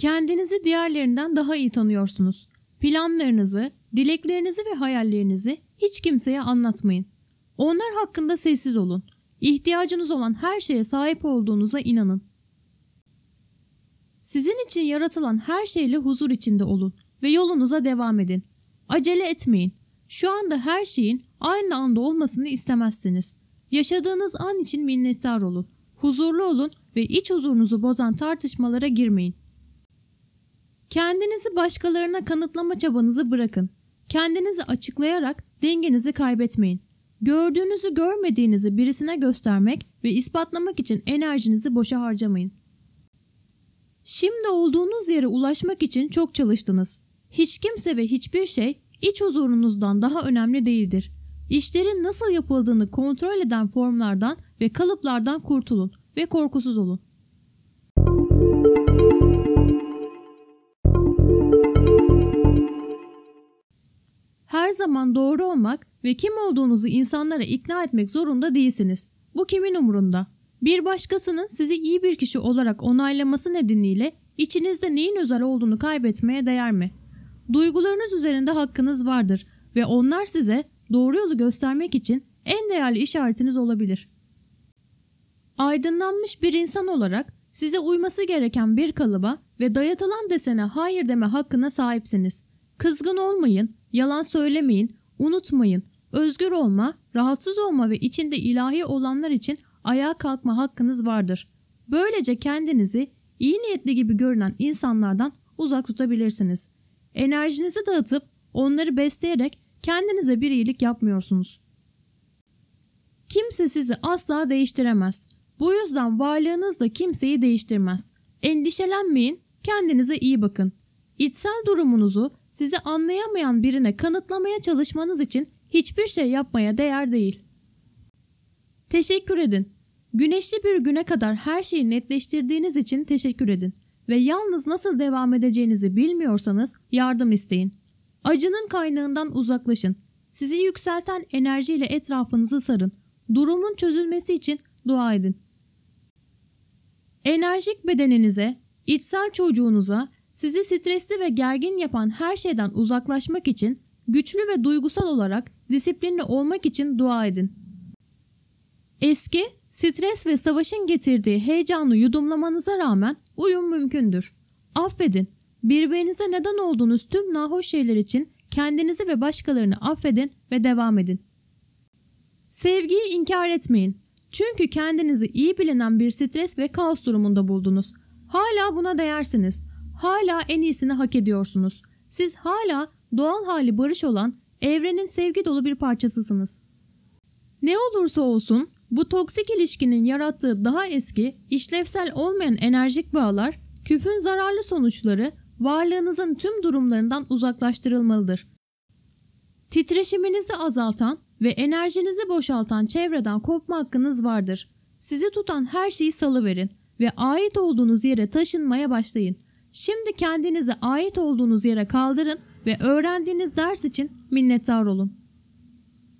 Kendinizi diğerlerinden daha iyi tanıyorsunuz. Planlarınızı, dileklerinizi ve hayallerinizi hiç kimseye anlatmayın. Onlar hakkında sessiz olun. İhtiyacınız olan her şeye sahip olduğunuza inanın. Sizin için yaratılan her şeyle huzur içinde olun ve yolunuza devam edin. Acele etmeyin. Şu anda her şeyin aynı anda olmasını istemezsiniz. Yaşadığınız an için minnettar olun. Huzurlu olun ve iç huzurunuzu bozan tartışmalara girmeyin. Kendinizi başkalarına kanıtlama çabanızı bırakın. Kendinizi açıklayarak dengenizi kaybetmeyin. Gördüğünüzü görmediğinizi birisine göstermek ve ispatlamak için enerjinizi boşa harcamayın. Şimdi olduğunuz yere ulaşmak için çok çalıştınız. Hiç kimse ve hiçbir şey iç huzurunuzdan daha önemli değildir. İşlerin nasıl yapıldığını kontrol eden formlardan ve kalıplardan kurtulun ve korkusuz olun. Her zaman doğru olmak ve kim olduğunuzu insanlara ikna etmek zorunda değilsiniz. Bu kimin umurunda? Bir başkasının sizi iyi bir kişi olarak onaylaması nedeniyle içinizde neyin özel olduğunu kaybetmeye değer mi? Duygularınız üzerinde hakkınız vardır ve onlar size doğru yolu göstermek için en değerli işaretiniz olabilir. Aydınlanmış bir insan olarak size uyması gereken bir kalıba ve dayatılan desene hayır deme hakkına sahipsiniz. Kızgın olmayın, yalan söylemeyin, unutmayın. Özgür olma, rahatsız olma ve içinde ilahi olanlar için ayağa kalkma hakkınız vardır. Böylece kendinizi iyi niyetli gibi görünen insanlardan uzak tutabilirsiniz. Enerjinizi dağıtıp onları besleyerek kendinize bir iyilik yapmıyorsunuz. Kimse sizi asla değiştiremez. Bu yüzden varlığınız da kimseyi değiştirmez. Endişelenmeyin, kendinize iyi bakın. İçsel durumunuzu sizi anlayamayan birine kanıtlamaya çalışmanız için hiçbir şey yapmaya değer değil. Teşekkür edin. Güneşli bir güne kadar her şeyi netleştirdiğiniz için teşekkür edin ve yalnız nasıl devam edeceğinizi bilmiyorsanız yardım isteyin. Acının kaynağından uzaklaşın. Sizi yükselten enerjiyle etrafınızı sarın. Durumun çözülmesi için dua edin. Enerjik bedeninize, içsel çocuğunuza, sizi stresli ve gergin yapan her şeyden uzaklaşmak için güçlü ve duygusal olarak disiplinli olmak için dua edin. Eski, stres ve savaşın getirdiği heyecanı yudumlamanıza rağmen uyum mümkündür. Affedin. Birbirinize neden olduğunuz tüm nahoş şeyler için kendinizi ve başkalarını affedin ve devam edin. Sevgiyi inkar etmeyin. Çünkü kendinizi iyi bilinen bir stres ve kaos durumunda buldunuz. Hala buna değersiniz. Hala en iyisini hak ediyorsunuz. Siz hala doğal hali barış olan evrenin sevgi dolu bir parçasısınız. Ne olursa olsun bu toksik ilişkinin yarattığı daha eski, işlevsel olmayan enerjik bağlar, küfün zararlı sonuçları varlığınızın tüm durumlarından uzaklaştırılmalıdır. Titreşiminizi azaltan ve enerjinizi boşaltan çevreden kopma hakkınız vardır. Sizi tutan her şeyi salıverin ve ait olduğunuz yere taşınmaya başlayın. Şimdi kendinizi ait olduğunuz yere kaldırın ve öğrendiğiniz ders için minnettar olun.